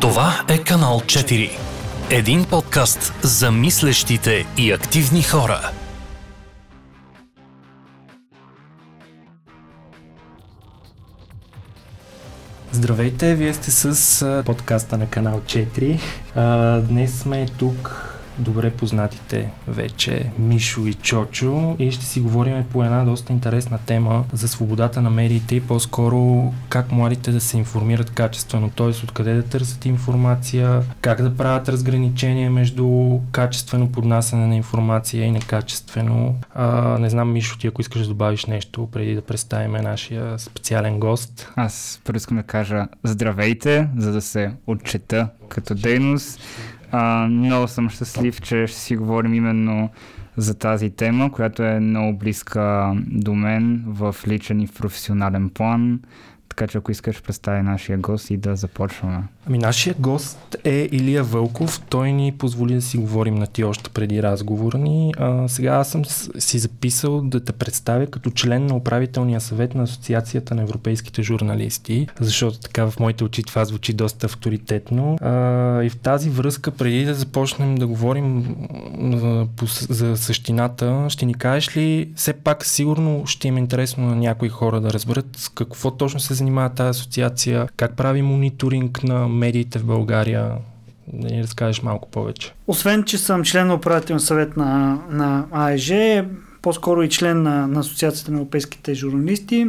Това е канал 4. Един подкаст за мислещите и активни хора. Здравейте, вие сте с подкаста на канал 4. Днес сме тук добре познатите вече Мишо и Чочо и ще си говорим по една доста интересна тема за свободата на медиите и по-скоро как младите да се информират качествено, т.е. откъде да търсят информация, как да правят разграничение между качествено поднасяне на информация и некачествено. А, не знам, Мишо, ти ако искаш да добавиш нещо преди да представим нашия специален гост. Аз първо искам да кажа здравейте, за да се отчета като дейност. А, много съм щастлив, че ще си говорим именно за тази тема, която е много близка до мен в личен и в професионален план. Така че ако искаш, представи нашия гост и да започваме. Ами нашия гост е Илия Вълков. Той ни позволи да си говорим на ти още преди разговора ни. А, сега аз съм си записал да те представя като член на управителния съвет на Асоциацията на европейските журналисти, защото така в моите очи това звучи доста авторитетно. А, и в тази връзка, преди да започнем да говорим за, за същината, ще ни кажеш ли, все пак сигурно ще им е интересно на някои хора да разберат с какво точно се занимава тази асоциация, как прави мониторинг на медиите в България, да ни разкажеш малко повече. Освен, че съм член на управителен съвет на, на АЕЖ, по-скоро и член на, на Асоциацията на европейските журналисти,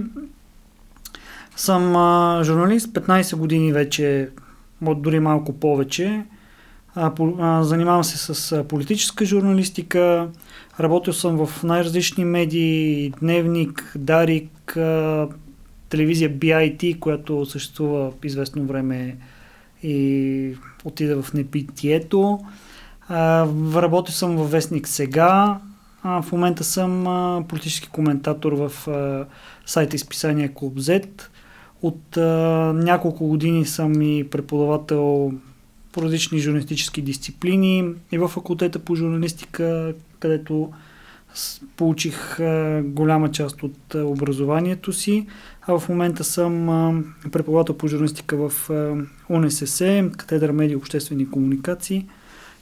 съм а, журналист, 15 години вече, дори малко повече. А, по, а, занимавам се с а, политическа журналистика, работил съм в най-различни медии, Дневник, Дарик, а, телевизия BIT, която съществува известно време и отида в непитието. Работил съм във Вестник сега. А, в момента съм а, политически коментатор в а, сайта изписание Клуб Z. От а, няколко години съм и преподавател по различни журналистически дисциплини и в факултета по журналистика, където получих а, голяма част от а, образованието си. А в момента съм преподавател по журналистика в УНСС, катедра медии и обществени комуникации.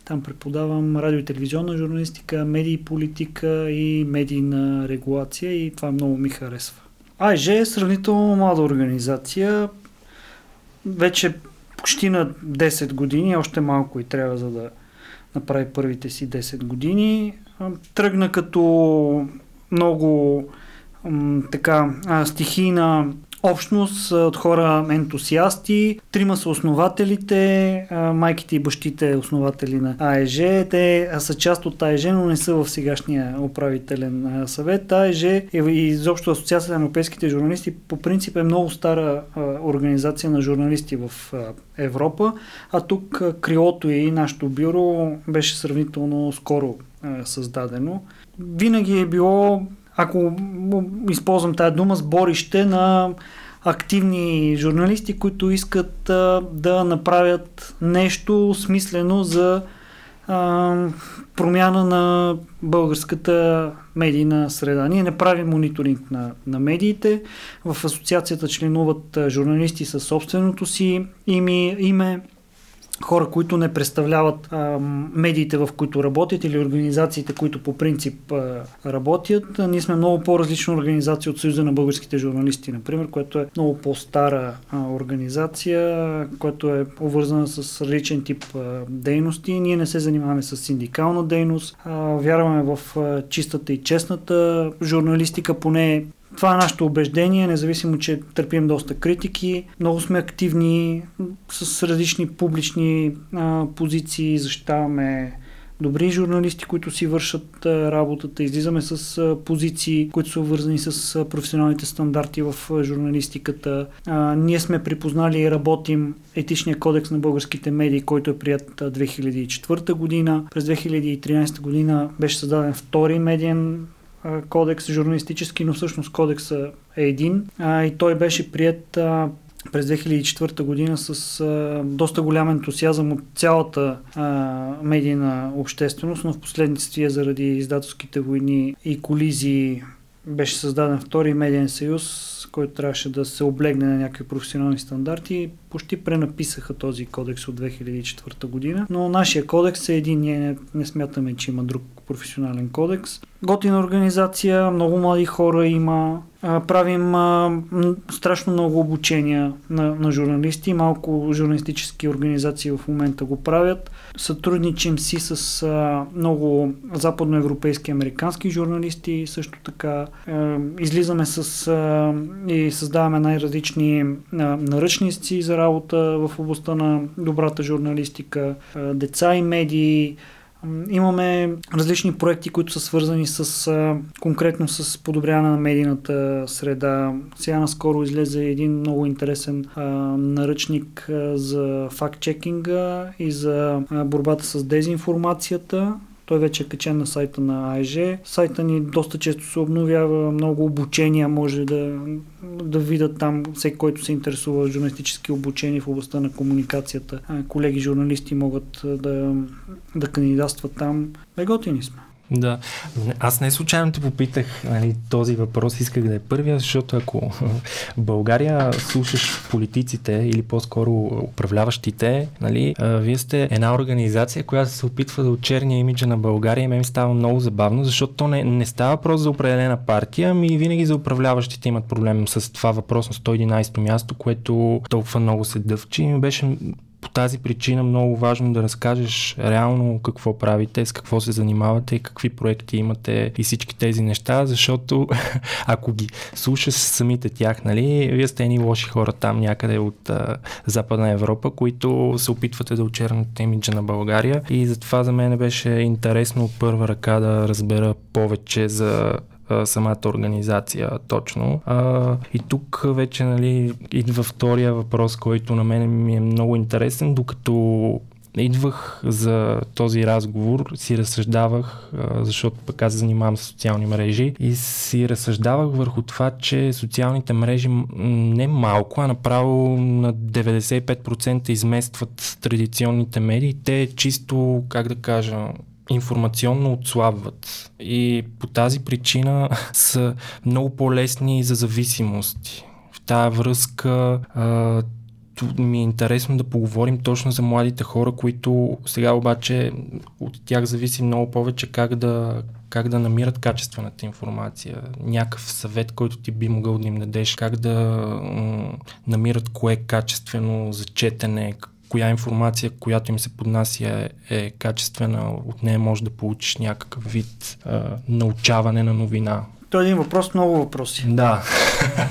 Там преподавам радио и телевизионна журналистика, медии и политика и медийна регулация и това много ми харесва. АЕЖ е сравнително млада организация. Вече почти на 10 години, още малко и трябва за да направи първите си 10 години. Тръгна като много така стихийна общност от хора ентусиасти. Трима са основателите, майките и бащите основатели на АЕЖ. Те са част от АЕЖ, но не са в сегашния управителен съвет. АЕЖ и изобщо Асоциацията на европейските журналисти по принцип е много стара организация на журналисти в Европа, а тук крилото и нашето бюро беше сравнително скоро създадено. Винаги е било ако използвам тази дума, сборище на активни журналисти, които искат а, да направят нещо смислено за а, промяна на българската медийна среда. Ние не правим мониторинг на, на медиите. В асоциацията членуват журналисти със собственото си име, име хора, които не представляват а, медиите, в които работят или организациите, които по принцип а, работят. Ние сме много по-различна организация от Съюза на българските журналисти, например, която е много по-стара а, организация, която е обвързана с различен тип а, дейности. Ние не се занимаваме с синдикална дейност. А, вярваме в а, чистата и честната журналистика, поне това е нашето убеждение, независимо, че търпим доста критики. Много сме активни с различни публични а, позиции, защитаваме добри журналисти, които си вършат а, работата. Излизаме с а, позиции, които са вързани с а, професионалните стандарти в журналистиката. Ние сме припознали и работим етичния кодекс на българските медии, който е прият 2004 година. През 2013 година беше създаден втори медиен кодекс журналистически, но всъщност кодекса е един. А, и той беше прият а, през 2004 година с а, доста голям ентусиазъм от цялата а, медийна общественост, но в последствие заради издателските войни и колизии беше създаден втори медиен съюз, който трябваше да се облегне на някакви професионални стандарти, почти пренаписаха този кодекс от 2004 година, но нашия кодекс е един, ние не, не смятаме, че има друг професионален кодекс. Готина организация, много млади хора има, правим страшно много обучения на, на журналисти, малко журналистически организации в момента го правят. Сътрудничим си с много западноевропейски американски журналисти, също така излизаме с и създаваме най-различни наръчници за работа в областта на добрата журналистика, деца и медии, Имаме различни проекти, които са свързани с конкретно с подобряване на медийната среда. Сега наскоро излезе един много интересен а, наръчник а, за факт-чекинга и за а, борбата с дезинформацията. Той вече е качен на сайта на АЕЖ. Сайта ни доста често се обновява, много обучения може да, да видят там всеки, който се интересува журналистически обучения в областта на комуникацията. Колеги журналисти могат да, да кандидатстват там. Готини сме. Да, аз не случайно те попитах нали, този въпрос, исках да е първия, защото ако в България слушаш политиците или по-скоро управляващите, нали, вие сте една организация, която се опитва да очерня имиджа на България и ме ми става много забавно, защото то не, не става въпрос за определена партия, ами винаги за управляващите имат проблем с това въпрос на 111 място, което толкова много се дъвчи. И ми беше по тази причина много важно да разкажеш реално какво правите, с какво се занимавате какви проекти имате и всички тези неща, защото ако ги слушаш самите тях, нали, вие сте едни лоши хора там някъде от а, Западна Европа, които се опитвате да очернете имиджа на България. И затова за мен беше интересно от първа ръка да разбера повече за самата организация точно. А, и тук вече нали, идва втория въпрос, който на мен ми е много интересен, докато идвах за този разговор, си разсъждавах, защото пък аз занимавам с социални мрежи и си разсъждавах върху това, че социалните мрежи не малко, а направо на 95% изместват традиционните медии. Те чисто, как да кажа, информационно отслабват и по тази причина са много по-лесни за зависимости. В тази връзка а, ми е интересно да поговорим точно за младите хора, които сега обаче от тях зависи много повече как да, как да намират качествената информация. Някакъв съвет, който ти би могъл да им дадеш, как да м- намират кое е качествено за четене, коя информация, която им се поднася е, е качествена, от нея може да получиш някакъв вид а, научаване на новина. Той е един въпрос, много въпроси. Да.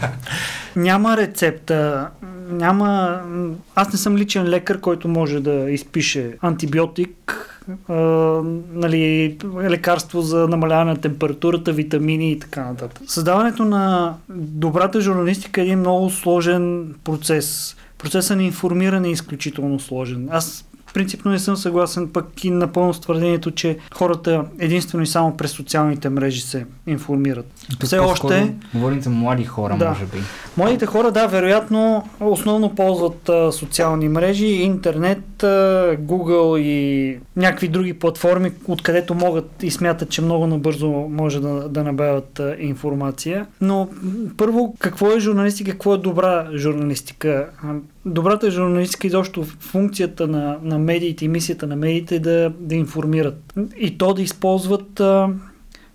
няма рецепта, няма... Аз не съм личен лекар, който може да изпише антибиотик, а, нали, лекарство за намаляване на температурата, витамини и така нататък. Създаването на добрата журналистика е един много сложен процес процесът на информиране е изключително сложен. Аз принципно не съм съгласен пък и напълно с твърдението, че хората единствено и само през социалните мрежи се информират. Тук Все още... Говорим за млади хора, да. може би. Младите хора, да, вероятно, основно ползват а, социални мрежи, интернет, а, Google и някакви други платформи, откъдето могат и смятат, че много набързо може да, да набавят а, информация. Но първо, какво е журналистика, какво е добра журналистика? Добрата журналистика изобщо функцията на, на медиите и мисията на медиите е да, да информират. И то да използват а,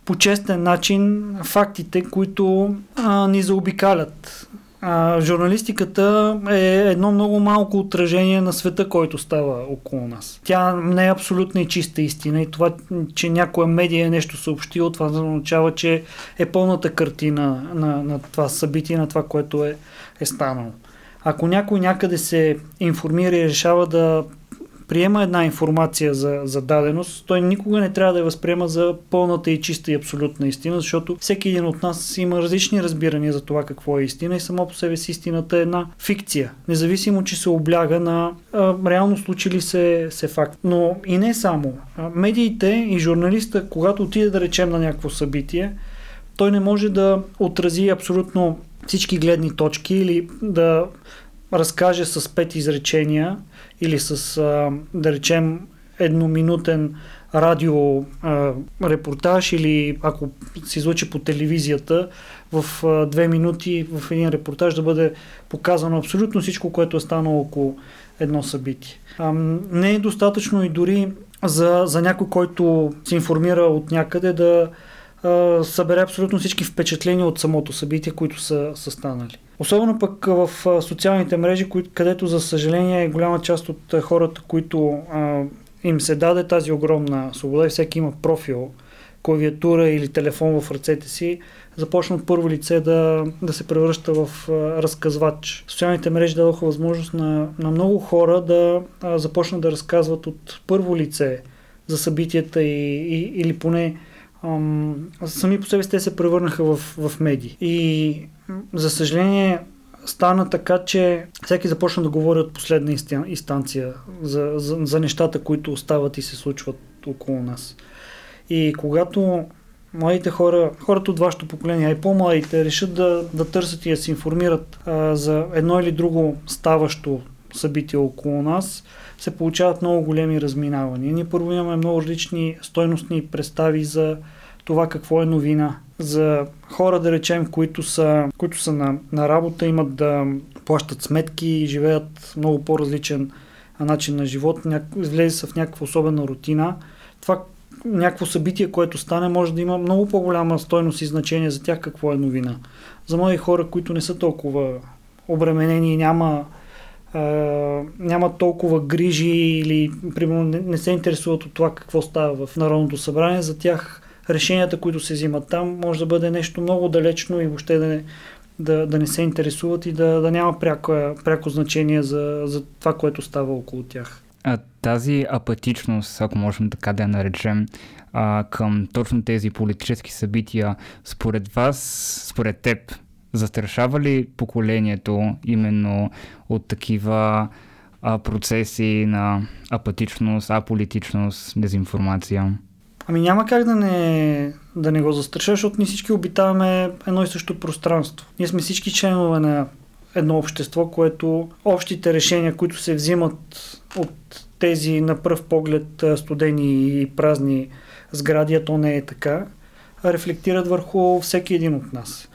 по честен начин фактите, които а, ни заобикалят. А, журналистиката е едно много малко отражение на света, който става около нас. Тя не е абсолютна и чиста истина и това, че някоя медия е нещо съобщила, това означава, че е пълната картина на, на това събитие, на това, което е, е станало. Ако някой някъде се информира и решава да приема една информация за, за даденост, той никога не трябва да я възприема за пълната и чиста и абсолютна истина, защото всеки един от нас има различни разбирания за това какво е истина и само по себе си истината е една фикция, независимо, че се обляга на а, реално случили се, се факт. Но и не само. А, медиите и журналиста, когато отиде да речем на някакво събитие, той не може да отрази абсолютно всички гледни точки или да разкаже с пет изречения или с, да речем, едноминутен радио а, репортаж или ако се излучи по телевизията в а, две минути в един репортаж да бъде показано абсолютно всичко, което е станало около едно събитие. А, не е достатъчно и дори за, за някой, който се информира от някъде да а, събере абсолютно всички впечатления от самото събитие, които са, са станали. Особено пък в социалните мрежи, където за съжаление голяма част от хората, които им се даде тази огромна свобода и всеки има профил, клавиатура или телефон в ръцете си, започна от първо лице да, да се превръща в разказвач. Социалните мрежи дадоха възможност на, на много хора да започнат да разказват от първо лице за събитията и, и, или поне ам, сами по себе си те се превърнаха в, в медии. И за съжаление стана така, че всеки започна да говори от последна инстанция за, за, за нещата, които остават и се случват около нас. И когато младите хора, хората от вашето поколение, а и по-младите, решат да, да търсят и да се информират а, за едно или друго ставащо събитие около нас, се получават много големи разминавания. Ние първо имаме много различни стойностни представи за това какво е новина. За хора, да речем, които са, които са на, на работа, имат да плащат сметки и живеят много по-различен начин на живот, влезе са в някаква особена рутина. Това някакво събитие, което стане, може да има много по-голяма стойност и значение за тях какво е новина. За мои хора, които не са толкова обременени и няма, е, няма толкова грижи или примерно не, не се интересуват от това какво става в Народното събрание, за тях решенията, които се взимат там, може да бъде нещо много далечно и въобще да не, да, да не се интересуват и да, да няма пряко, пряко значение за, за това, което става около тях. А тази апатичност, ако можем така да я наречем, а, към точно тези политически събития, според вас, според теб, застрашава ли поколението именно от такива а, процеси на апатичност, аполитичност, дезинформация? Ами няма как да не, да не го застраши, защото ние всички обитаваме едно и също пространство. Ние сме всички членове на едно общество, което общите решения, които се взимат от тези на пръв поглед студени и празни сгради, а то не е така, рефлектират върху всеки един от нас.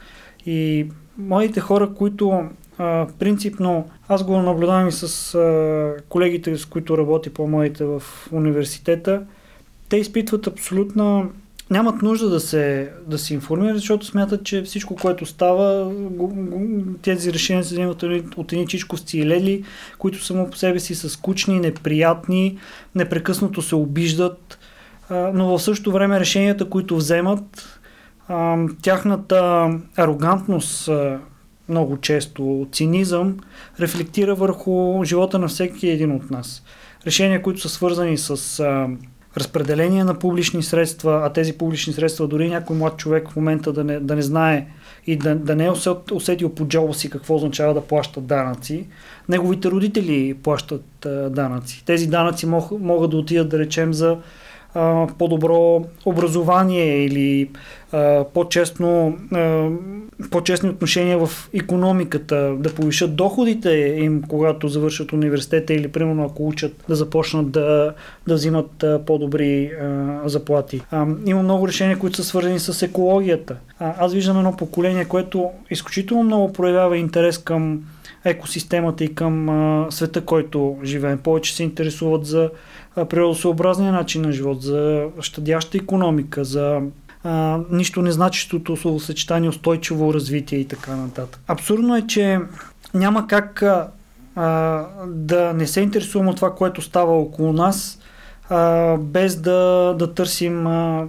И моите хора, които а, принципно, аз го наблюдавам и с а, колегите, с които работи по-моите в университета, те изпитват абсолютна нямат нужда да се, да се информират, защото смятат, че всичко, което става, тези решения се вземат от едни чичковци и лели, които само по себе си са скучни, неприятни, непрекъснато се обиждат, но в същото време решенията, които вземат, тяхната арогантност много често, цинизъм, рефлектира върху живота на всеки един от нас. Решения, които са свързани с разпределение на публични средства, а тези публични средства дори някой млад човек в момента да не, да не знае и да, да не е усетил по джоба си какво означава да плащат данъци, неговите родители плащат а, данъци. Тези данъци мог, могат да отидат, да речем, за а, по-добро образование или по-честно, по-честни отношения в економиката, да повишат доходите им, когато завършат университета или примерно ако учат да започнат да, да взимат по-добри заплати. Има много решения, които са свързани с екологията. Аз виждам едно поколение, което изключително много проявява интерес към екосистемата и към а, света, който живеем. Повече се интересуват за природосъобразния начин на живот, за щадяща економика, за а, нищо незначещото словосъчетание, устойчиво развитие и така нататък. Абсурдно е, че няма как а, да не се интересуваме от това, което става около нас, а, без да, да търсим а,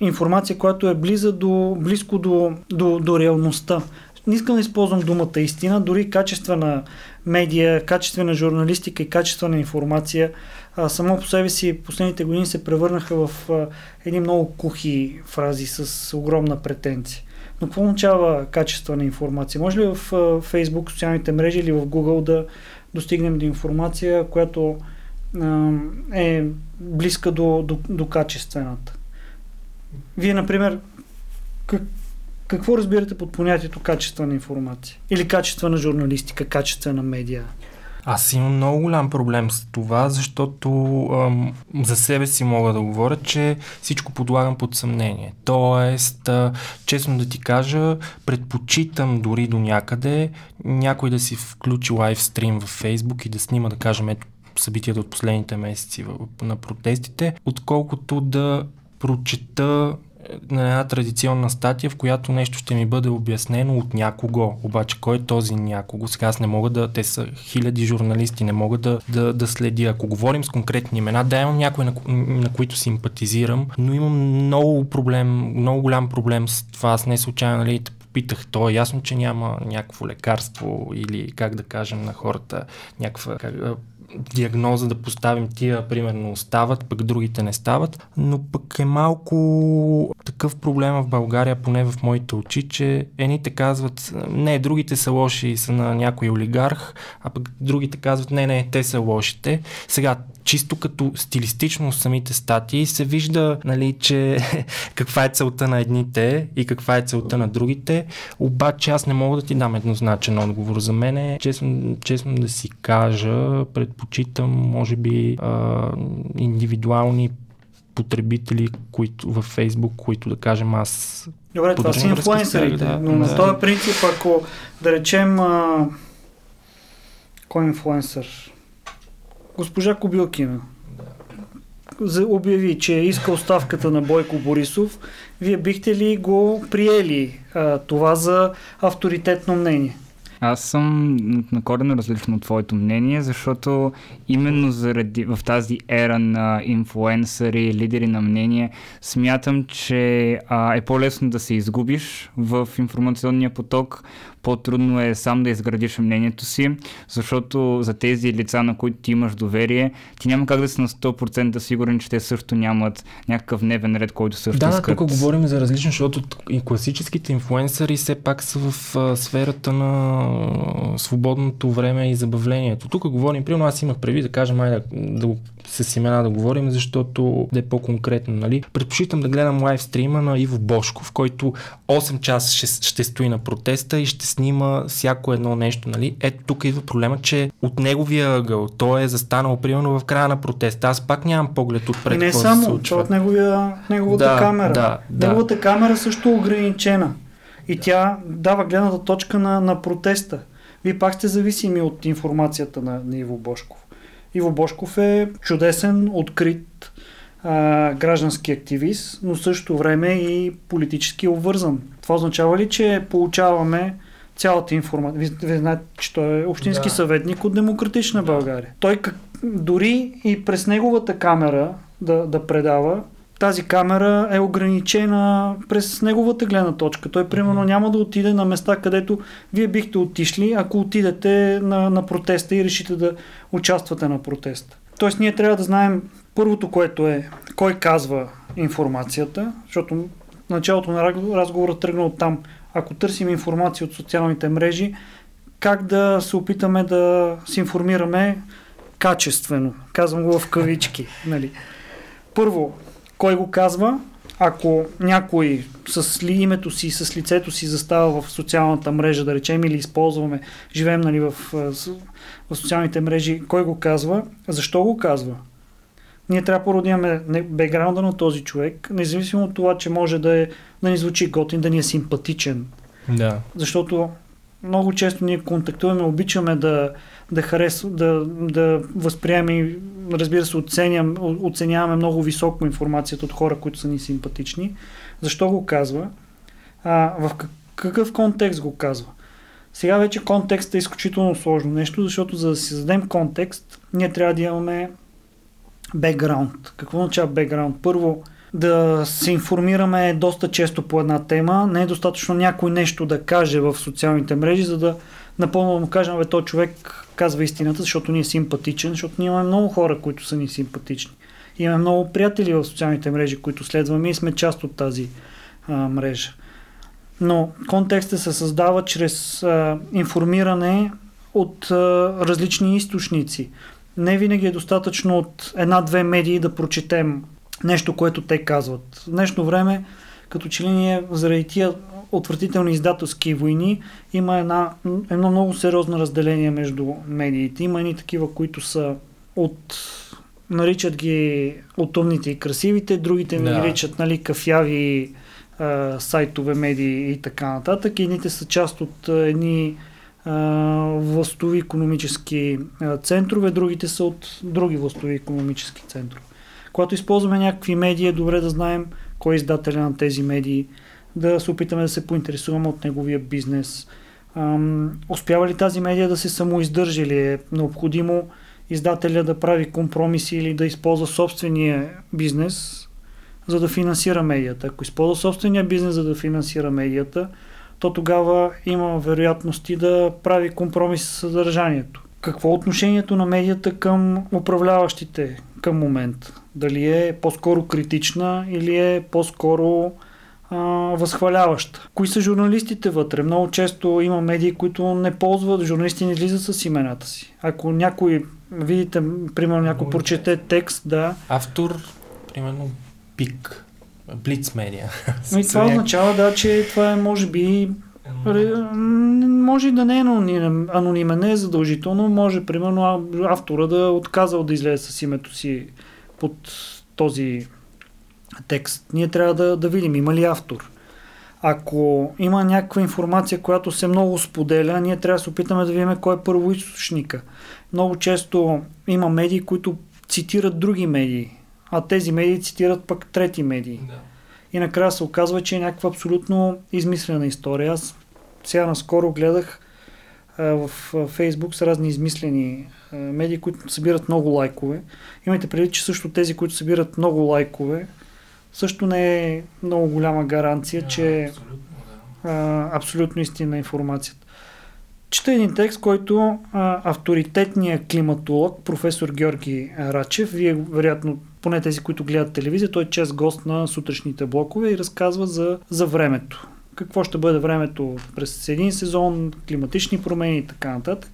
информация, която е близа до, близко до, до, до реалността. Не искам да използвам думата истина, дори качествена медия, качествена журналистика и качествена информация само по себе си последните години се превърнаха в а, едни много кухи фрази с огромна претенция. Но какво означава качествена информация? Може ли в а, Facebook, социалните мрежи или в Google да достигнем до информация, която а, е близка до, до, до качествената? Вие, например, как, какво разбирате под понятието качествена информация? Или качествена журналистика, качествена медия? Аз имам много голям проблем с това, защото ам, за себе си мога да говоря, че всичко подлагам под съмнение. Тоест, а, честно да ти кажа, предпочитам дори до някъде някой да си включи лайвстрим в Фейсбук и да снима, да кажем, ето събитията от последните месеци на протестите, отколкото да прочета на една традиционна статия, в която нещо ще ми бъде обяснено от някого. Обаче кой е този някого? Сега аз не мога да... Те са хиляди журналисти, не мога да, да, да следя. Ако говорим с конкретни имена, да имам някой, на, на които симпатизирам, но имам много проблем, много голям проблем с това. Аз не случайно, нали, попитах, то е ясно, че няма някакво лекарство или как да кажем на хората, някаква как, диагноза да поставим тия, примерно, стават, пък другите не стават, но пък е малко такъв проблем в България, поне в моите очи, че едните казват, не, другите са лоши и са на някой олигарх, а пък другите казват, не, не, те са лошите. Сега, чисто като стилистично самите статии се вижда, нали, че каква е целта на едните и каква е целта на другите, обаче аз не мога да ти дам еднозначен отговор. За мен е, честно, честно да си кажа, предпочитам, може би, а, индивидуални потребители които, във Фейсбук, които да кажем аз Добре, това са инфлуенсърите, да, но да. на този принцип, ако да речем а, кой е инфлуенсър? Госпожа Кобилкина обяви, че иска оставката на Бойко Борисов, вие бихте ли го приели а, това за авторитетно мнение? Аз съм на корено различно от твоето мнение, защото именно заради в тази ера на инфуенсъри, лидери на мнение, смятам, че а, е по-лесно да се изгубиш в информационния поток, по-трудно е сам да изградиш мнението си, защото за тези лица, на които ти имаш доверие, ти няма как да си на 100% сигурен, че те също нямат някакъв дневен ред, който също да, искат. Да, тук говорим за различно, защото и класическите инфлуенсъри все пак са в а, сферата на свободното време и забавлението. Тук говорим, примерно аз имах преди да кажем, айде да, да с имена да говорим, защото да е по-конкретно. Нали? Предпочитам да гледам лайв стрима на Иво Бошков, който 8 часа ще, ще стои на протеста и ще снима всяко едно нещо. Нали? Ето тук идва проблема, че от неговия ъгъл той е застанал примерно в края на протеста. Аз пак нямам поглед отпред. Не само, че от неговия, неговата да, камера. Да, да. Неговата камера също е ограничена. И тя дава гледната точка на, на протеста. Вие пак сте зависими от информацията на, на Иво Бошков. Иво Бошков е чудесен, открит а, граждански активист, но също време и политически обвързан. Това означава ли, че получаваме цялата информация? Вие, знаете, че той е общински да. съветник от Демократична да. България. Той как, дори и през неговата камера да, да предава, тази камера е ограничена през неговата гледна точка. Той, примерно, няма да отиде на места, където вие бихте отишли, ако отидете на, на протеста и решите да участвате на протеста. Тоест, ние трябва да знаем първото, което е кой казва информацията, защото началото на разговора тръгна от там. Ако търсим информация от социалните мрежи, как да се опитаме да се информираме качествено. Казвам го в кавички. Нали. Първо, кой го казва? Ако някой с ли, името си, с лицето си застава в социалната мрежа, да речем, или използваме, живеем нали, в, в социалните мрежи, кой го казва? Защо го казва? Ние трябва първо да имаме бекграунда на този човек, независимо от това, че може да, е, да ни звучи готин, да ни е симпатичен. Да. Защото много често ние контактуваме, обичаме да, да, харес, да, да възприемем разбира се, оценям, оценяваме много високо информацията от хора, които са ни симпатични. Защо го казва? А, в какъв контекст го казва? Сега вече контекстът е изключително сложно нещо, защото за да си зададем контекст, ние трябва да имаме бекграунд. Какво означава бекграунд? Първо, да се информираме доста често по една тема. Не е достатъчно някой нещо да каже в социалните мрежи, за да напълно му кажем, бе, този човек казва истината, защото ни е симпатичен, защото ние имаме много хора, които са ни симпатични. Имаме много приятели в социалните мрежи, които следваме и сме част от тази а, мрежа. Но контекстът се създава чрез а, информиране от а, различни източници. Не винаги е достатъчно от една-две медии да прочетем нещо, което те казват. В днешно време, като че ли ние заради тия отвратителни издателски войни има една, едно много сериозно разделение между медиите. Има едни такива, които са от наричат ги от умните и красивите, другите да. наричат нали, кафяви а, сайтове, медии и така нататък. Едните са част от а, едни а, властови економически а, центрове, другите са от други властови економически центрове. Когато използваме някакви медии, е добре да знаем кой е издателя на тези медии, да се опитаме да се поинтересуваме от неговия бизнес. Ам, успява ли тази медия да се самоиздържи или е необходимо издателя да прави компромиси или да използва собствения бизнес, за да финансира медията. Ако използва собствения бизнес, за да финансира медията, то тогава има вероятности да прави компромис с съдържанието. Какво е отношението на медията към управляващите към момент? Дали е по-скоро критична или е по-скоро а, възхваляваща? Кои са журналистите вътре? Много често има медии, които не ползват, журналисти не излизат с имената си. Ако някой, видите, примерно някой прочете текст, да. Автор, примерно, пик. Блиц медиа. И това означава, да, че това е, може би, може и да не е анонимен, анонимен, не е задължително, може, примерно, автора да е отказал да излезе с името си под този текст. Ние трябва да, да видим има ли автор. Ако има някаква информация, която се много споделя, ние трябва да се опитаме да видим кой е първоисточника. Много често има медии, които цитират други медии, а тези медии цитират пък трети медии. Да. И накрая се оказва, че е някаква абсолютно измислена история. Аз сега наскоро гледах а, в Фейсбук с разни измислени а, медии, които събират много лайкове. Имайте предвид, че също тези, които събират много лайкове, също не е много голяма гаранция, да, че абсолютно, да. а, абсолютно истина информацията. Чета един текст, който а, авторитетният климатолог, професор Георги Рачев, вие вероятно, поне тези, които гледат телевизия, той е чест гост на сутрешните блокове и разказва за, за времето. Какво ще бъде времето през един сезон, климатични промени и така нататък.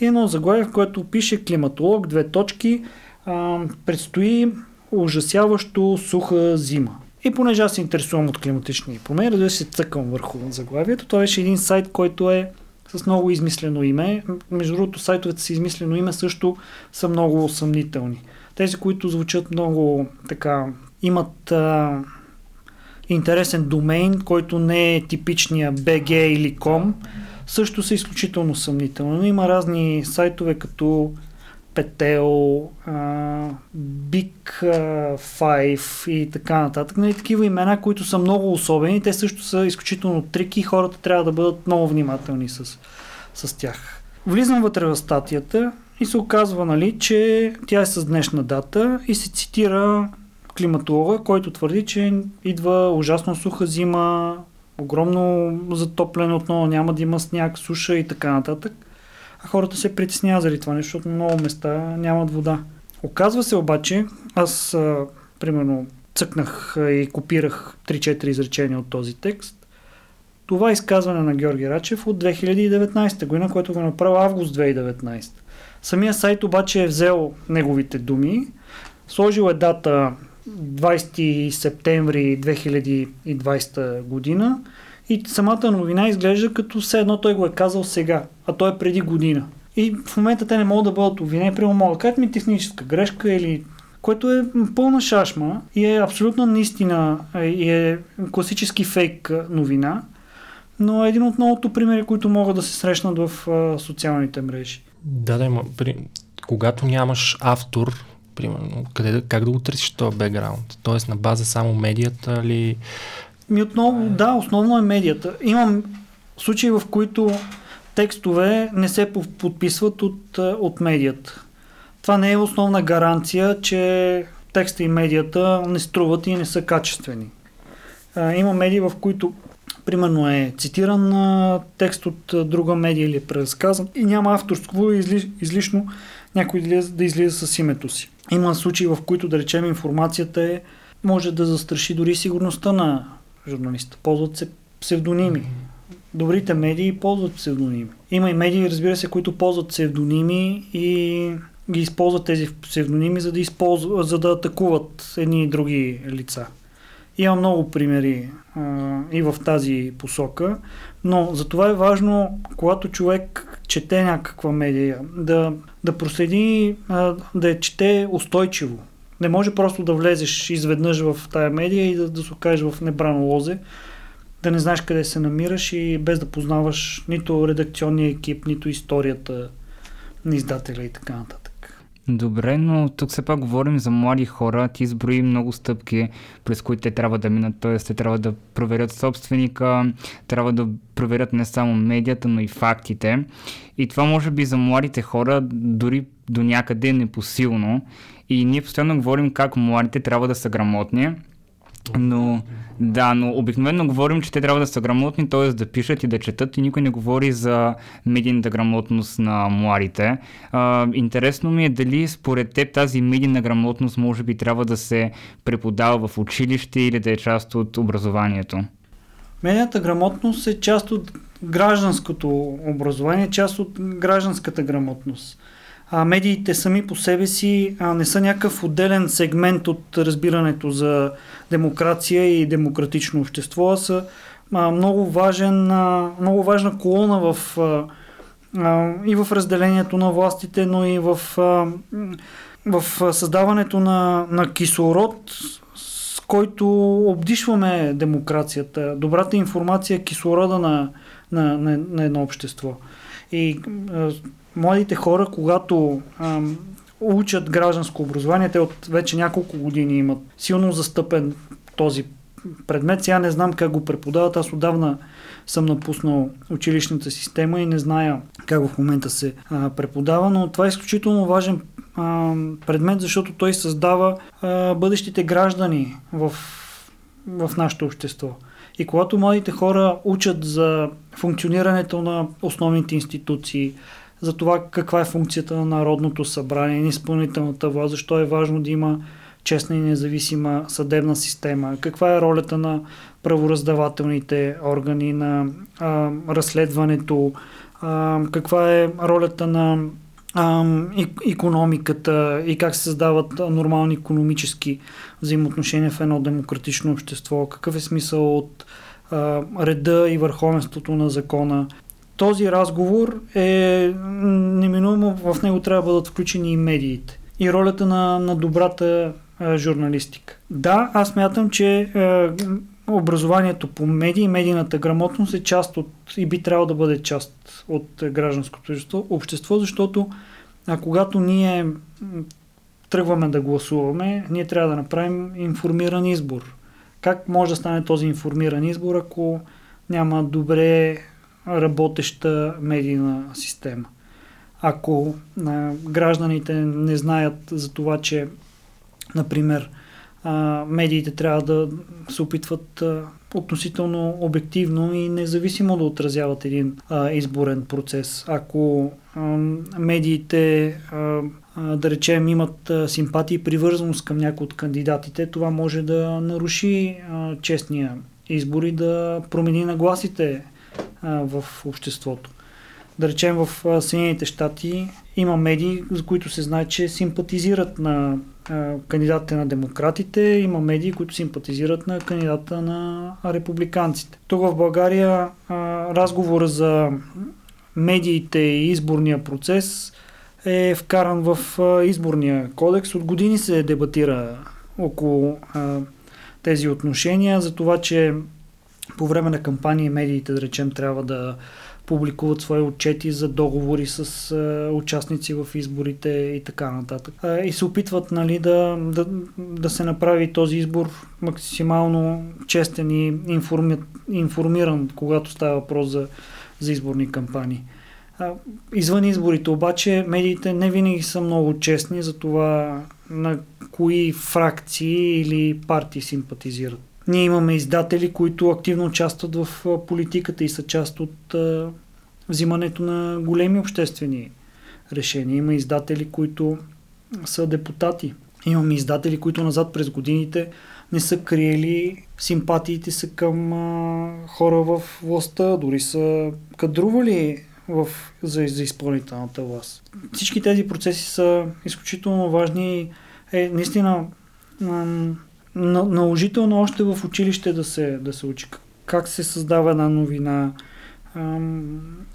И едно заглавие, в което пише климатолог, две точки, а, предстои ужасяващо суха зима. И понеже аз се интересувам от климатични промени, да се цъкам върху заглавието. Това беше един сайт, който е с много измислено име. Между другото, сайтовете с измислено име също са много съмнителни. Тези, които звучат много така, имат а, интересен домейн, който не е типичния BG или com, също са изключително съмнителни. Има разни сайтове като Петел, Big Five и така нататък. Нали, такива имена, които са много особени. Те също са изключително трики и хората трябва да бъдат много внимателни с, с тях. Влизам вътре в статията и се оказва, нали, че тя е с днешна дата и се цитира климатолога, който твърди, че идва ужасно суха зима, огромно затопляне отново, няма да има сняг, суша и така нататък а хората се притесняват заради това нещо, защото много места нямат вода. Оказва се обаче, аз а, примерно цъкнах и копирах 3-4 изречения от този текст. Това е изказване на Георги Рачев от 2019 година, което го направи август 2019. Самия сайт обаче е взел неговите думи, сложил е дата 20 септември 2020 година и самата новина изглежда като все едно той го е казал сега, а той е преди година. И в момента те не могат да бъдат обвинени, прямо могат да кажат ми техническа грешка или което е пълна шашма и е абсолютно наистина и е класически фейк новина, но е един от многото примери, които могат да се срещнат в социалните мрежи. Да, да, при... когато нямаш автор, примерно, къде, как да го търсиш този бекграунд? Тоест на база само медията ли ми отново, да, основно е медията. Имам случаи, в които текстове не се подписват от, от медията. Това не е основна гаранция, че текста и медията не струват и не са качествени. А, има медии, в които примерно е цитиран а, текст от а, друга медия или е преразказан и няма авторство и изли, излишно някой да излиза с името си. Има случаи, в които да речем информацията е може да застраши дори сигурността на журналиста. Ползват се псевдоними. Добрите медии ползват псевдоними. Има и медии, разбира се, които ползват псевдоними и ги използват тези псевдоними, за да, използва, за да атакуват едни и други лица. Има много примери а, и в тази посока, но за това е важно, когато човек чете някаква медия, да, да проследи, а, да я чете устойчиво. Не може просто да влезеш изведнъж в тая медия и да, да се окажеш в небрано лозе, да не знаеш къде се намираш и без да познаваш нито редакционния екип, нито историята на издателя и така нататък. Добре, но тук все пак говорим за млади хора. Ти изброи много стъпки, през които те трябва да минат. Т.е. те трябва да проверят собственика, трябва да проверят не само медията, но и фактите. И това може би за младите хора дори до някъде е непосилно. И ние постоянно говорим как младите трябва да са грамотни, но да, но обикновено говорим, че те трябва да са грамотни, т.е. да пишат и да четат и никой не говори за медийната грамотност на младите. А, интересно ми е дали според теб тази медийна грамотност може би трябва да се преподава в училище или да е част от образованието. Медийната грамотност е част от гражданското образование, част от гражданската грамотност а, медиите сами по себе си а, не са някакъв отделен сегмент от разбирането за демокрация и демократично общество, а са а, много, важен, а, много важна колона в, а, а, и в разделението на властите, но и в, а, в създаването на, на кислород, с който обдишваме демокрацията. Добрата информация е кислорода на, на, на, на едно общество. И младите хора, когато ам, учат гражданско образование, те от вече няколко години имат силно застъпен този предмет. Сега не знам как го преподават. Аз отдавна съм напуснал училищната система и не зная как в момента се а, преподава, но това е изключително важен а, предмет, защото той създава а, бъдещите граждани в, в нашето общество. И когато младите хора учат за функционирането на основните институции, за това каква е функцията на Народното събрание, на изпълнителната власт, защо е важно да има честна и независима съдебна система, каква е ролята на правораздавателните органи, на а, разследването, а, каква е ролята на а, економиката и как се създават нормални економически взаимоотношения в едно демократично общество, какъв е смисъл от а, реда и върховенството на закона този разговор е неминуемо, в него трябва да бъдат включени и медиите и ролята на, на добрата а, журналистика. Да, аз мятам, че а, образованието по медии, медийната грамотност е част от и би трябвало да бъде част от гражданското общество, защото а когато ние тръгваме да гласуваме, ние трябва да направим информиран избор. Как може да стане този информиран избор, ако няма добре работеща медийна система. Ако а, гражданите не знаят за това, че, например, а, медиите трябва да се опитват а, относително обективно и независимо да отразяват един а, изборен процес. Ако а, медиите, а, а, да речем, имат а, симпатии и привързаност към някои от кандидатите, това може да наруши а, честния избор и да промени нагласите в обществото. Да речем в Съединените щати има медии, за които се знае, че симпатизират на а, кандидатите на демократите, има медии, които симпатизират на кандидата на републиканците. Тук в България а, разговора за медиите и изборния процес е вкаран в изборния кодекс. От години се дебатира около тези отношения за това, че по време на кампания медиите, да речем, трябва да публикуват свои отчети за договори с а, участници в изборите и така нататък. А, и се опитват нали, да, да, да се направи този избор максимално честен и информи, информиран, когато става въпрос за, за изборни кампании. А, извън изборите обаче медиите не винаги са много честни за това на кои фракции или партии симпатизират. Ние имаме издатели, които активно участват в политиката и са част от взимането на големи обществени решения. Има издатели, които са депутати. Имаме издатели, които назад през годините не са криели симпатиите са към а, хора в властта, дори са кадрували в, за, за изпълнителната власт. Всички тези процеси са изключително важни. Е, наистина, ам, наложително още в училище да се, да се учи. Как се създава една новина,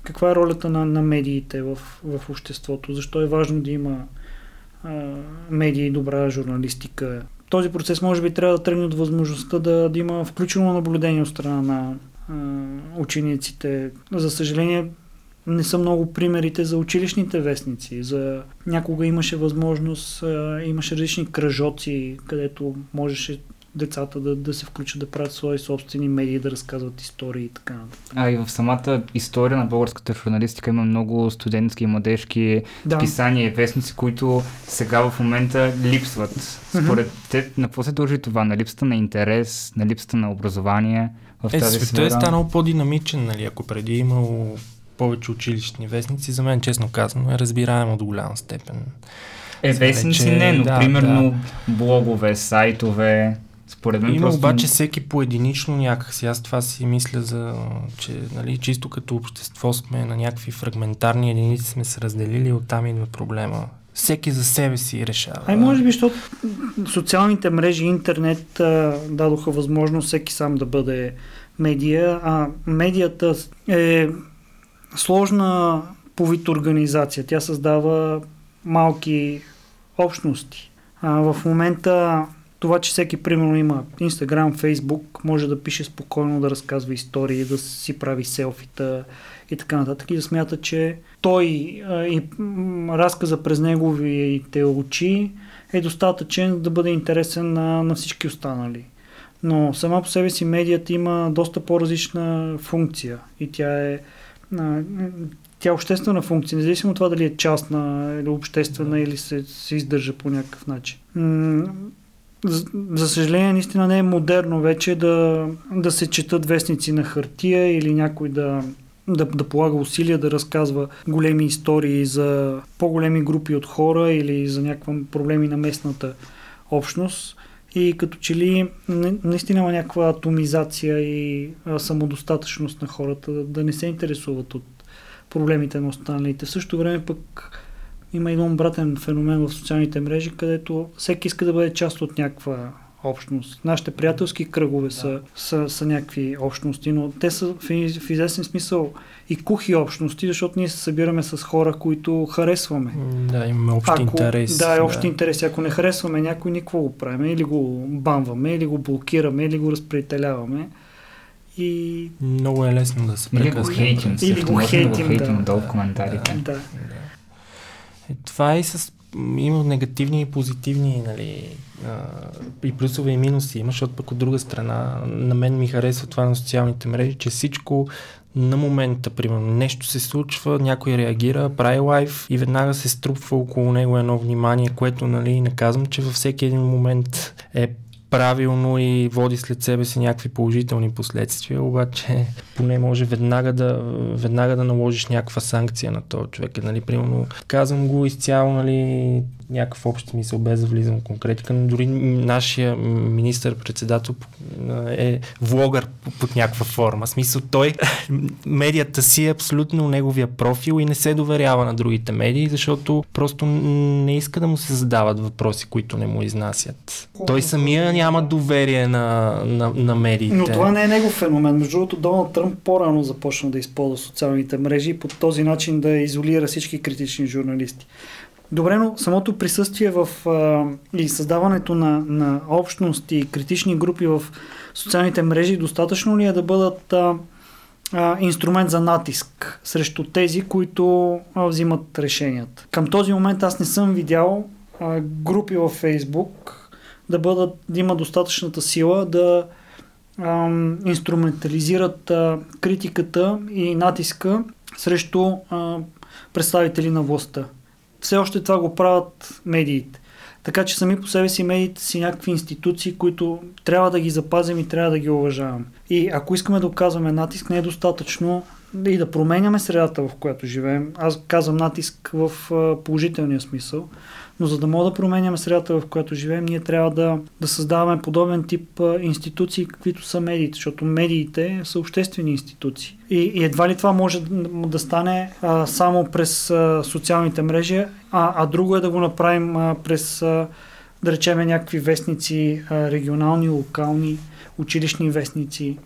каква е ролята на, на медиите в, в обществото, защо е важно да има медии и добра журналистика. Този процес може би трябва да тръгне от възможността да, да има включено наблюдение от страна на учениците. За съжаление, не са много примерите за училищните вестници. За... Някога имаше възможност, имаше различни кръжоци, където можеше децата да, да се включат да правят свои собствени медии, да разказват истории и така нататък. А и в самата история на българската журналистика има много студентски и младежки да. писания и вестници, които сега в момента липсват. Според mm-hmm. те, на какво се дължи това? На липсата на интерес, на липсата на образование в е, тази света е станал по-динамичен, нали? Ако преди е имало повече училищни вестници, за мен, честно казано, е разбираемо до голяма степен. Е, вестници не, но да, примерно да. блогове, сайтове, според мен Има просто... обаче всеки поединично някакси. Аз това си мисля за, че нали, чисто като общество сме на някакви фрагментарни единици сме се разделили, оттам идва проблема. Всеки за себе си решава. Ай, може би, защото социалните мрежи, интернет а, дадоха възможност всеки сам да бъде медия, а медията е сложна по вид организация. Тя създава малки общности. А, в момента това, че всеки примерно има Instagram, Facebook, може да пише спокойно, да разказва истории, да си прави селфита и така нататък и да смята, че той и разказа през неговите очи е достатъчен да бъде интересен на, на всички останали. Но сама по себе си медията има доста по-различна функция и тя е тя е обществена функция, независимо от това дали е частна или обществена или се, се издържа по някакъв начин за, за съжаление, наистина не е модерно вече да, да се четат вестници на хартия или някой да, да, да полага усилия да разказва големи истории за по-големи групи от хора или за някакви проблеми на местната общност. И като че ли наистина има някаква атомизация и самодостатъчност на хората да не се интересуват от проблемите на останалите. В същото време пък има един обратен феномен в социалните мрежи, където всеки иска да бъде част от някаква общност. Нашите приятелски кръгове да. са, са, са някакви общности, но те са в, в известен смисъл и кухи общности, защото ние се събираме с хора, които харесваме. Да, имаме общи Ако, интереси. Да, общи да. интереси. Ако не харесваме някой, никво го правим. Или го банваме, или го блокираме, или го разпределяваме. И... Много е лесно да се прекъсне. Или го хейтим. Или го хейтим, да. хейтим долу в коментарите. Да. да. Е, това е с има негативни и позитивни, нали, и плюсове и минуси има, защото пък от друга страна на мен ми харесва това на социалните мрежи, че всичко на момента, примерно, нещо се случва, някой реагира, прави лайф и веднага се струпва около него едно внимание, което, нали, не казвам, че във всеки един момент е правилно и води след себе си някакви положителни последствия, обаче поне може веднага да, веднага да наложиш някаква санкция на този човек. Нали, примерно, казвам го изцяло, нали, някакъв общ смисъл, без да влизам в конкретика, но дори нашия министър-председател е влогър под някаква форма. Смисъл той, медията си е абсолютно неговия профил и не се доверява на другите медии, защото просто не иска да му се задават въпроси, които не му изнасят. Той самия няма доверие на, на, на медиите. Но това не е негов феномен. Между другото, Доналд Тръмп по-рано започна да използва социалните мрежи и по този начин да изолира всички критични журналисти. Добре, но самото присъствие в а, и създаването на, на общности и критични групи в социалните мрежи достатъчно ли е да бъдат а, а, инструмент за натиск срещу тези, които а, взимат решенията? Към този момент аз не съм видял а, групи във Фейсбук да бъдат, да има достатъчната сила да а, инструментализират а, критиката и натиска срещу а, представители на властта все още това го правят медиите. Така че сами по себе си медиите си някакви институции, които трябва да ги запазим и трябва да ги уважаваме. И ако искаме да оказваме натиск, не е достатъчно и да променяме средата, в която живеем. Аз казвам натиск в положителния смисъл. Но за да мога да променяме средата, в която живеем, ние трябва да, да създаваме подобен тип а, институции, каквито са медиите, защото медиите са обществени институции. И, и едва ли това може да, стане а, само през а, социалните мрежи, а, а друго е да го направим а, през а, да речеме някакви вестници, регионални, локални, училищни вестници,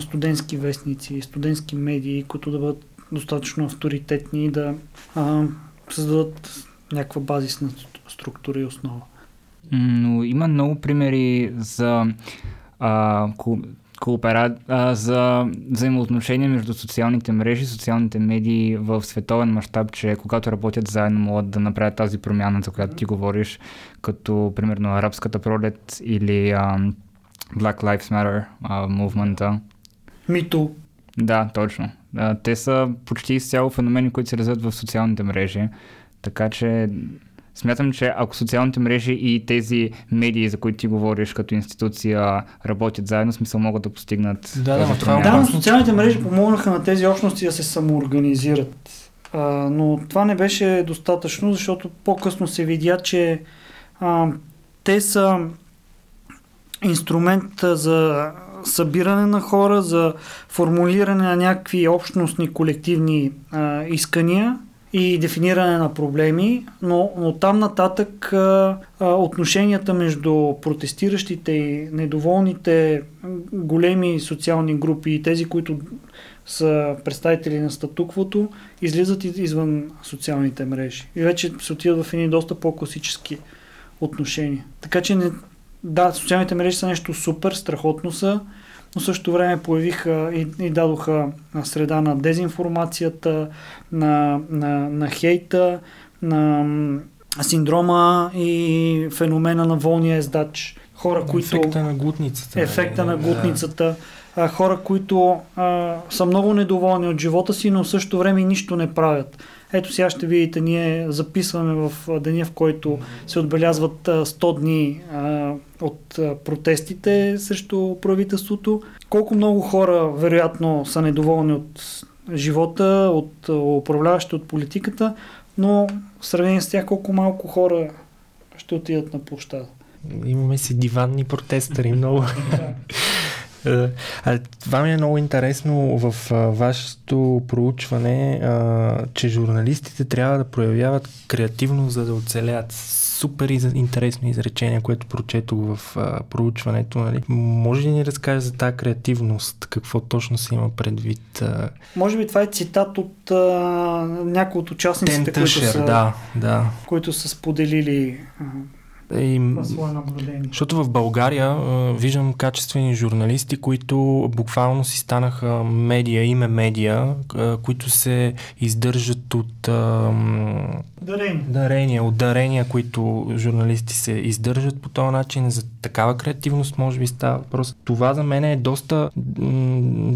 студентски вестници, студентски медии, които да бъдат достатъчно авторитетни и да а, създадат някаква базисна структура и основа. Но има много примери за а, коопера... а, за взаимоотношения между социалните мрежи, социалните медии в световен мащаб, че когато работят заедно могат да направят тази промяна, за която ти говориш, като примерно арабската пролет или а, Black Lives Matter а, мувмента. Мито. Да, точно. А, те са почти изцяло феномени, които се развиват в социалните мрежи. Така че Смятам, че ако социалните мрежи и тези медии, за които ти говориш като институция, работят заедно, смисъл могат да постигнат. Да, да, това е да, социалните мрежи помогнаха на тези общности да се самоорганизират. А, но това не беше достатъчно, защото по-късно се видя, че а, те са инструмент за събиране на хора, за формулиране на някакви общностни колективни а, искания и дефиниране на проблеми, но, но там нататък отношенията между протестиращите и недоволните големи социални групи и тези, които са представители на статуквото, излизат извън социалните мрежи. И вече се отиват в едни доста по-класически отношения. Така че не, да, социалните мрежи са нещо супер, страхотно са, но също време появиха и, и дадоха среда на дезинформацията, на, на, на хейта, на синдрома и феномена на волния ездач. Хора, които... Ефекта на глутницата. Ефекта на глутницата. Да. Хора, които а, са много недоволни от живота си, но в същото време нищо не правят. Ето сега ще видите, ние записваме в деня, в който се отбелязват 100 дни от протестите срещу правителството. Колко много хора, вероятно, са недоволни от живота, от управляващите, от политиката, но в сравнение с тях колко малко хора ще отидат на площада. Имаме си диванни протестъри много. Е, а, това ми е много интересно в а, вашето проучване, а, че журналистите трябва да проявяват креативност, за да оцелят. Супер интересно изречение, което прочетох в а, проучването. Нали? Може ли ни разкажеш за тази креативност? Какво точно се има предвид? А... Може би това е цитат от а, някои от участниците, които са, да, да. които са споделили и, защото в България а, виждам качествени журналисти, които буквално си станаха медия, име медия, а, които се издържат от а, дарения. дарения, от дарения, които журналисти се издържат по този начин. За такава креативност може би става въпрос. Това за мен е доста,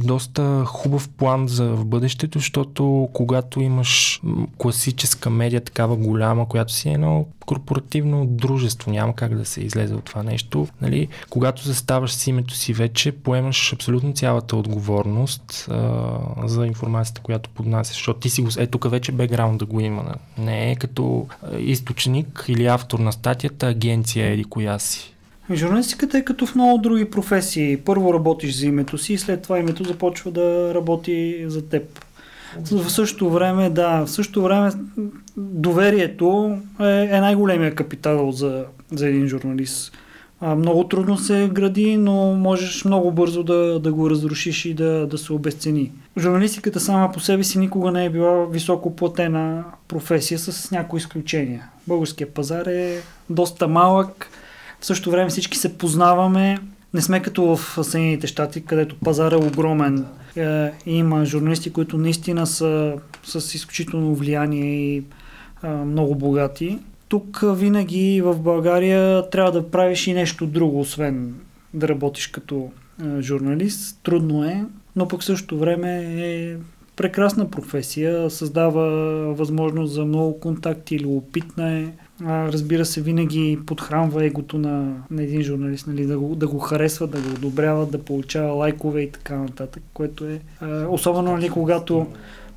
доста хубав план за в бъдещето, защото когато имаш класическа медия, такава голяма, която си е едно корпоративно дружество, няма как да се излезе от това нещо. Нали, когато заставаш с името си вече, поемаш абсолютно цялата отговорност а, за информацията, която поднасяш, защото ти си го... Е, тук вече бекграунд да го има. Не е като източник или автор на статията, агенция или коя си. Журналистиката е като в много други професии. Първо работиш за името си, след това името започва да работи за теб. В същото време, да, в същото време доверието е, е най-големия капитал за, за един журналист. А, много трудно се гради, но можеш много бързо да, да го разрушиш и да, да се обесцени. Журналистиката сама по себе си никога не е била високо платена професия с някои изключения. Българският пазар е доста малък, в същото време всички се познаваме. Не сме като в Съединените щати, където пазар е огромен е, има журналисти, които наистина са с изключително влияние и е, много богати. Тук винаги в България трябва да правиш и нещо друго, освен да работиш като е, журналист. Трудно е, но пък същото време е прекрасна професия, създава възможност за много контакти, любопитна е разбира се, винаги подхранва егото на, на един журналист, нали, да, го, да го харесва, да го одобрява, да получава лайкове и така нататък, което е а, особено нали, когато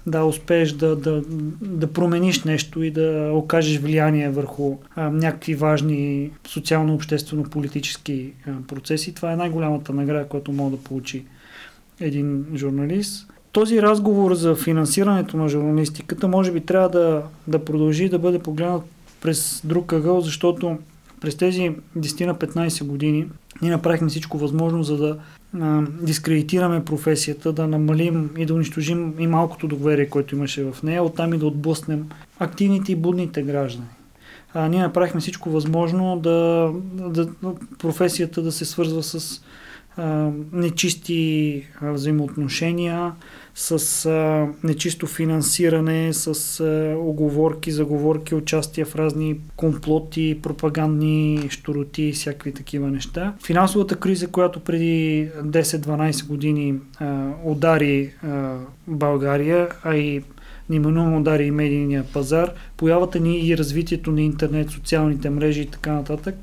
да успееш да, да, да промениш нещо и да окажеш влияние върху а, някакви важни социално-обществено-политически а, процеси. Това е най-голямата награда, която може да получи един журналист. Този разговор за финансирането на журналистиката може би трябва да, да продължи да бъде погледнат през друг ъгъл, защото През тези 10 на 15 години ние направихме всичко възможно, за да а, дискредитираме професията, да намалим и да унищожим и малкото доверие, което имаше в нея, оттам и да отблъснем активните и будните граждани. А, ние направихме всичко възможно да, да професията да се свързва с а, нечисти а, взаимоотношения, с а, нечисто финансиране, с а, оговорки, заговорки, участие в разни комплоти, пропагандни щуроти и всякакви такива неща. Финансовата криза, която преди 10-12 години а, удари а, България, а и неминуемо удари и медийния пазар, появата ни и развитието на интернет, социалните мрежи и така нататък,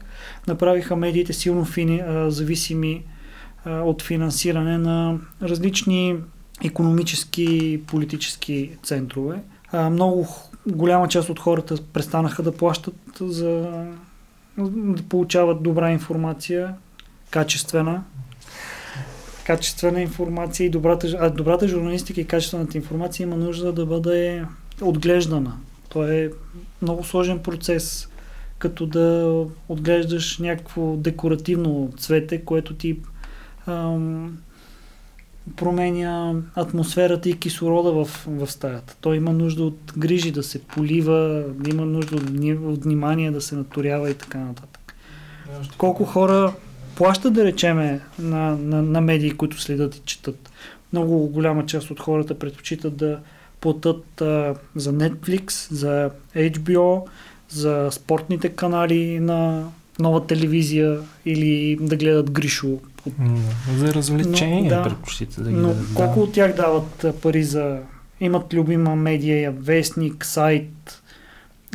направиха медиите силно фини, а, зависими от финансиране на различни економически политически центрове. А, много голяма част от хората престанаха да плащат за да получават добра информация, качествена, качествена информация и добрата, а добрата журналистика и качествената информация има нужда да бъде отглеждана. То е много сложен процес, като да отглеждаш някакво декоративно цвете, което ти ам, променя атмосферата и кислорода в, в стаята. Той има нужда от грижи да се полива, има нужда от, от внимание да се наторява и така нататък. Колко хора плащат, да речеме, на, на, на медии, които следят и четат. Много голяма част от хората предпочитат да платят а, за Netflix, за HBO, за спортните канали на нова телевизия или да гледат Гришо за развлечение да, предпочитате да ги Но дадат, колко да. от тях дават пари за... Имат любима медия, вестник, сайт,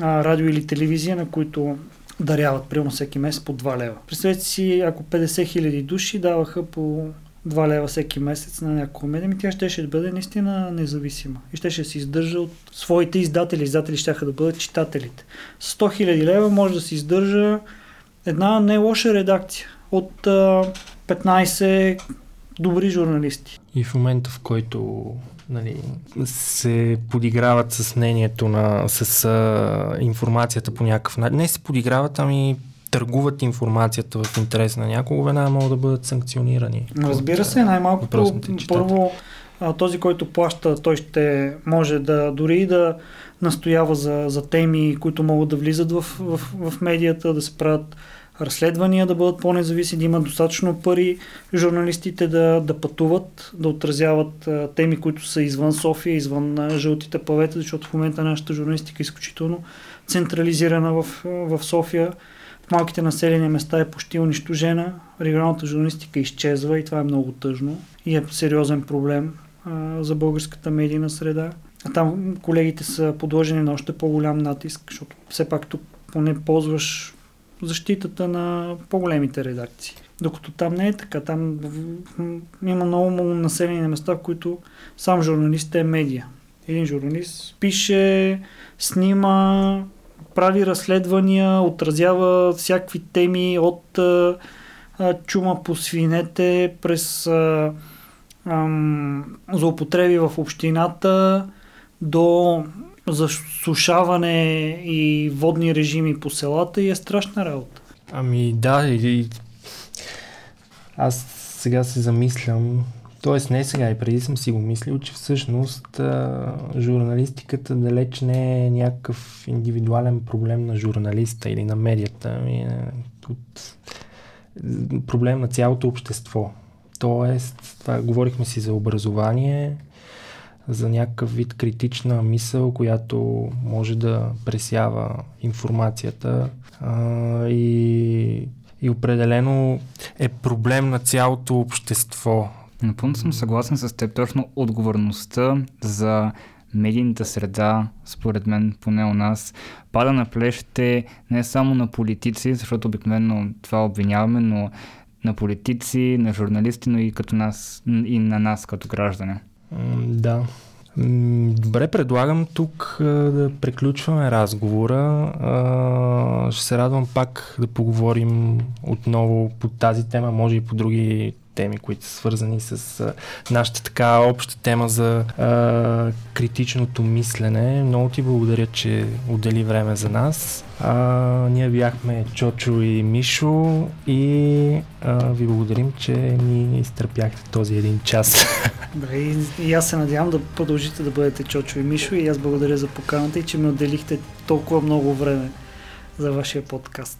а, радио или телевизия, на които даряват примерно всеки месец по 2 лева. Представете си, ако 50 хиляди души даваха по 2 лева всеки месец на някаква медия, тя ще, ще бъде наистина независима. И ще, ще се издържа от своите издатели. Издатели ще да бъдат читателите. С 100 хиляди лева може да се издържа една не лоша редакция от а, 15 добри журналисти. И в момента, в който нали, се подиграват с мнението на, с а, информацията по някакъв начин, не се подиграват, ами търгуват информацията в интерес на някого, веднага могат да бъдат санкционирани. Разбира се, най-малкото първо този, който плаща, той ще може да дори да настоява за, за теми, които могат да влизат в, в, в медията, да се правят разследвания да бъдат по-независими, да имат достатъчно пари журналистите да, да пътуват, да отразяват теми, които са извън София, извън жълтите павета, защото в момента нашата журналистика е изключително централизирана в, в София. В малките населени места е почти унищожена, регионалната журналистика изчезва и това е много тъжно и е сериозен проблем за българската медийна среда. А там колегите са подложени на още по-голям натиск, защото все пак тук поне ползваш защитата на по-големите редакции. Докато там не е така. Там има много, много населени места, в които сам журналист е медия. Един журналист пише, снима, прави разследвания, отразява всякакви теми от а, чума по свинете през а, ам, злоупотреби в общината до засушаване и водни режими по селата и е страшна работа. Ами да, и, аз сега се замислям, т.е. не сега и преди съм си го мислил, че всъщност а, журналистиката далеч не е някакъв индивидуален проблем на журналиста или на медията, ами е от проблем на цялото общество. Тоест, това, говорихме си за образование, за някакъв вид критична мисъл, която може да пресява информацията а, и, и определено е проблем на цялото общество. Напълно съм съгласен с теб. Точно отговорността за медийната среда, според мен, поне у нас, пада на плещите не само на политици, защото обикновено това обвиняваме, но на политици, на журналисти, но и като нас, и на нас като граждане. Да. Добре, предлагам тук да приключваме разговора. Ще се радвам пак да поговорим отново по тази тема, може и по други теми, които са свързани с а, нашата така обща тема за а, критичното мислене. Много ти благодаря, че отдели време за нас. А, ние бяхме Чочо и Мишо и а, ви благодарим, че ни изтърпяхте този един час. Да, и, и аз се надявам да продължите да бъдете Чочо и Мишо и аз благодаря за поканата и че ми отделихте толкова много време за вашия подкаст.